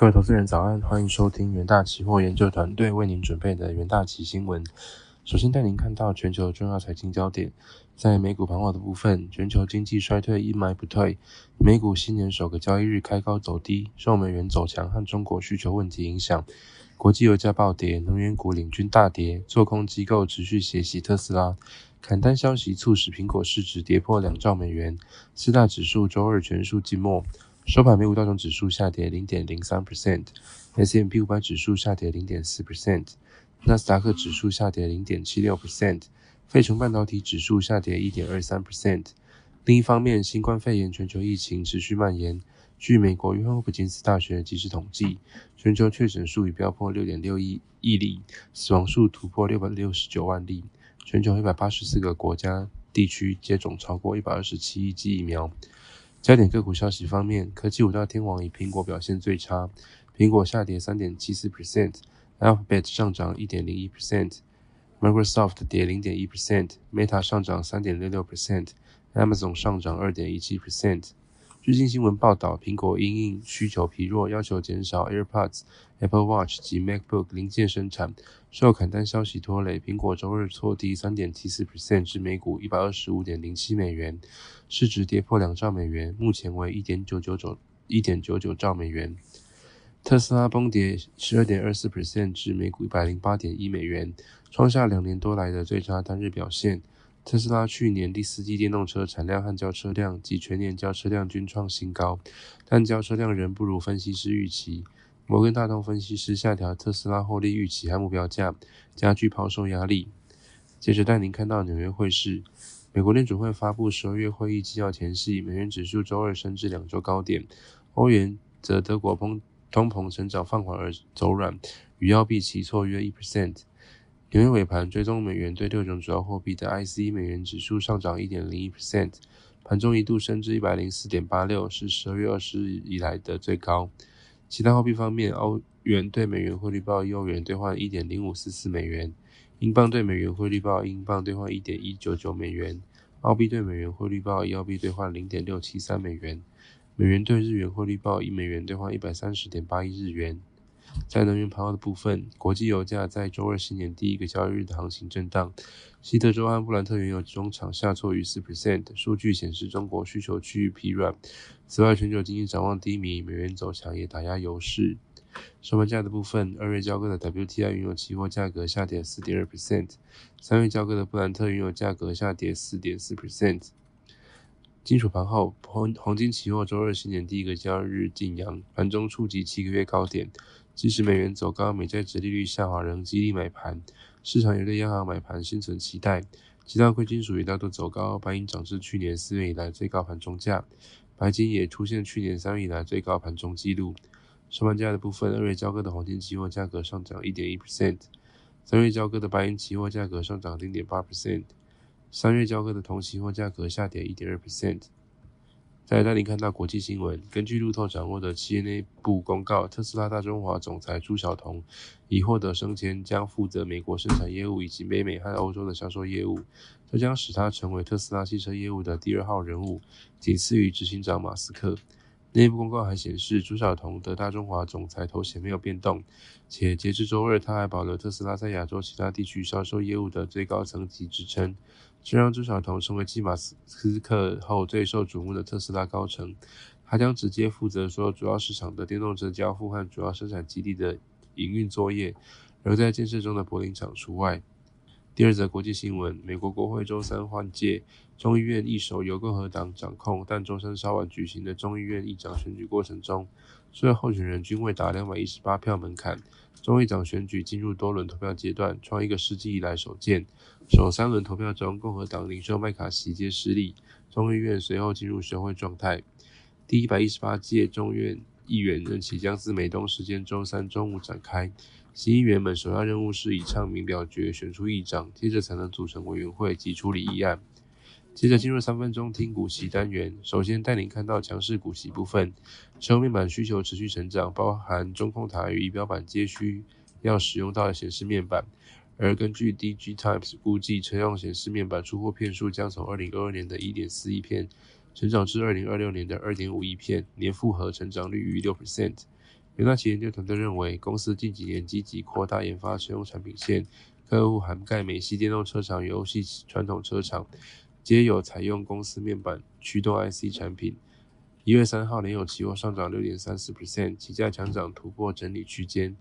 各位投资人早安，欢迎收听元大期货研究团队为您准备的元大期新闻。首先带您看到全球重要财经焦点，在美股盘后的部分，全球经济衰退阴霾不退，美股新年首个交易日开高走低，受美元走强和中国需求问题影响，国际油价暴跌，能源股领军大跌，做空机构持续血洗特斯拉，砍单消息促使苹果市值跌破两兆美元，四大指数周二全数静默。收盘，美股道琼指数下跌零点零三 percent，S M P 五百指数下跌零点四 percent，纳斯达克指数下跌零点七六 percent，费城半导体指数下跌一点二三 percent。另一方面，新冠肺炎全球疫情持续蔓延。据美国约翰霍普金斯大学及时统计，全球确诊数已飙破六点六亿亿例，死亡数突破六百六十九万例。全球一百八十四个国家地区接种超过一百二十七亿剂疫苗。焦点个股消息方面，科技五大天王以苹果表现最差，苹果下跌三点七四 percent，Alphabet 上涨一点零一 percent，Microsoft 跌零点一 percent，Meta 上涨三点六六 percent，Amazon 上涨二点一七 percent。最近新闻报道，苹果因应需求疲弱，要求减少 AirPods、Apple Watch 及 MacBook 零件生产。受砍单消息拖累，苹果周日挫低3.74%至每股125.07美元，市值跌破两兆美元，目前为1.999 1.99兆美元。特斯拉崩跌12.24%至每股108.1美元，创下两年多来的最差单日表现。特斯拉去年第四季电动车产量和交车量及全年交车量均创新高，但交车量仍不如分析师预期。摩根大通分析师下调特斯拉获利预期和目标价，加剧抛售压力。接着带您看到纽约汇市，美国联储会发布十二月会议纪要前夕，美元指数周二升至两周高点，欧元则德国通通膨成长放缓而走软，与澳币齐挫约一 percent。纽约尾盘追踪美元对六种主要货币的 ICE 美元指数上涨一点零一 percent，盘中一度升至一百零四点八六，是十二月二十日以来的最高。其他货币方面，欧元对美元汇率报一欧元兑换一点零五四四美元，英镑对美元汇率报英镑兑换一点一九九美元，澳币对美元汇率报澳币兑换零点六七三美元，美元对日元汇率报一美元兑换一百三十点八一日元。在能源盘后的部分，国际油价在周二新年第一个交易日的行情震荡，西德州和布兰特原油中场下挫逾四十三。数据显示中国需求趋于疲软。此外，全球经济展望低迷，美元走强也打压油市。收盘价的部分，二月交割的 WTI 原油期货价格下跌四点二 percent，三月交割的布兰特原油价格下跌四点四 percent。金属盘后，黄黄金期货周二新年第一个交易日晋阳，盘中触及七个月高点。即使美元走高，美债殖利率下滑仍激励买盘，市场也对央行买盘心存期待。其他贵金属也大多走高，白银涨至去年四月以来最高盘中价，白金也出现去年三月以来最高盘中纪录。收盘价的部分，二月交割的黄金期货价格上涨一点一 percent，三月交割的白银期货价格上涨零点八 percent，三月交割的铜期货价格下跌一点二 percent。再带您看到国际新闻，根据路透掌握的企业内部公告，特斯拉大中华总裁朱晓彤已获得升迁，将负责美国生产业务以及北美和欧洲的销售业务，这将使他成为特斯拉汽车业务的第二号人物，仅次于执行长马斯克。内部公告还显示，朱晓彤的大中华总裁头衔没有变动，且截至周二，他还保留特斯拉在亚洲其他地区销售业务的最高层级职称。这让朱晓彤成为继马斯克后最受瞩目的特斯拉高层。他将直接负责所有主要市场的电动车交付和主要生产基地的营运作业，而在建设中的柏林厂除外。第二则国际新闻：美国国会周三换届，众议院一手由共和党掌控，但周三稍晚举行的众议院议长选举过程中，所有候选人均未达两百一十八票门槛。众议长选举进入多轮投票阶段，创一个世纪以来首见。首三轮投票中，共和党领袖麦卡锡皆失利，众议院随后进入休会状态。第一百一十八届众院议员任期将自美东时间周三中午展开。新议员们首要任务是以唱名表决选出议长，接着才能组成委员会及处理议案。接着进入三分钟听股息单元，首先带您看到强势股息部分。车用面板需求持续成长，包含中控台与仪表板皆需要使用到的显示面板。而根据 DG Times 估计，车用显示面板出货片数将从2022年的1.4亿片成长至2026年的2.5亿片，年复合成长率逾6%。元大旗研究团队认为，公司近几年积极扩大研发车用产品线，客户涵盖美系电动车厂与欧系传统车厂，皆有采用公司面板驱动 IC 产品。一月三号，联友期货上涨六点三四 percent，期价强涨突破整理区间。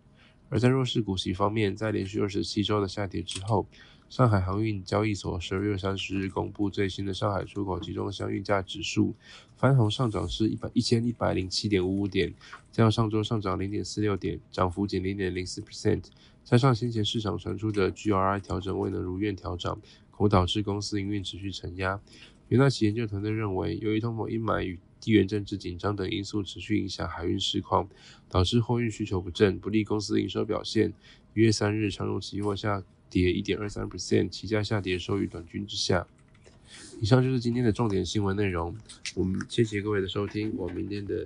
而在弱势股息方面，在连续二十七周的下跌之后，上海航运交易所十二月三十日公布最新的上海出口集装箱运价指数，翻红上涨是一百一千一百零七点五五点，较上周上涨零点四六点，涨幅仅零点零四 percent。加上先前市场传出的 GRI 调整未能如愿调涨，恐导致公司营运持续承压。元大旗研究团队认为，由于通膨阴霾与地缘政治紧张等因素持续影响海运市况，导致货运需求不振，不利公司营收表现。一月三日，长荣期货下跌一点二三 percent，期价下跌收于短均之下。以上就是今天的重点新闻内容。我们谢谢各位的收听，我明天的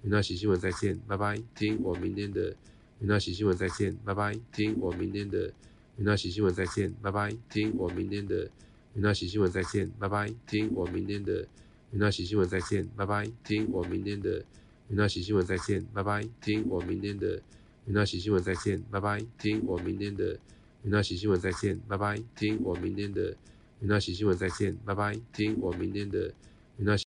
元大旗新闻再见，拜拜。听我明天的元大旗新闻再见，拜拜。听我明天的元大旗新闻再见，拜拜。听我明天的。云大喜新闻再见，拜拜。听我明天的云纳喜新闻再见，拜拜。听我明天的云纳喜新闻再见，拜拜。听我明天的云纳喜新闻再见，拜拜。听我明天的云纳喜新闻再见，拜拜。听我明天的云纳喜新闻再见，拜拜。听我明天的云大。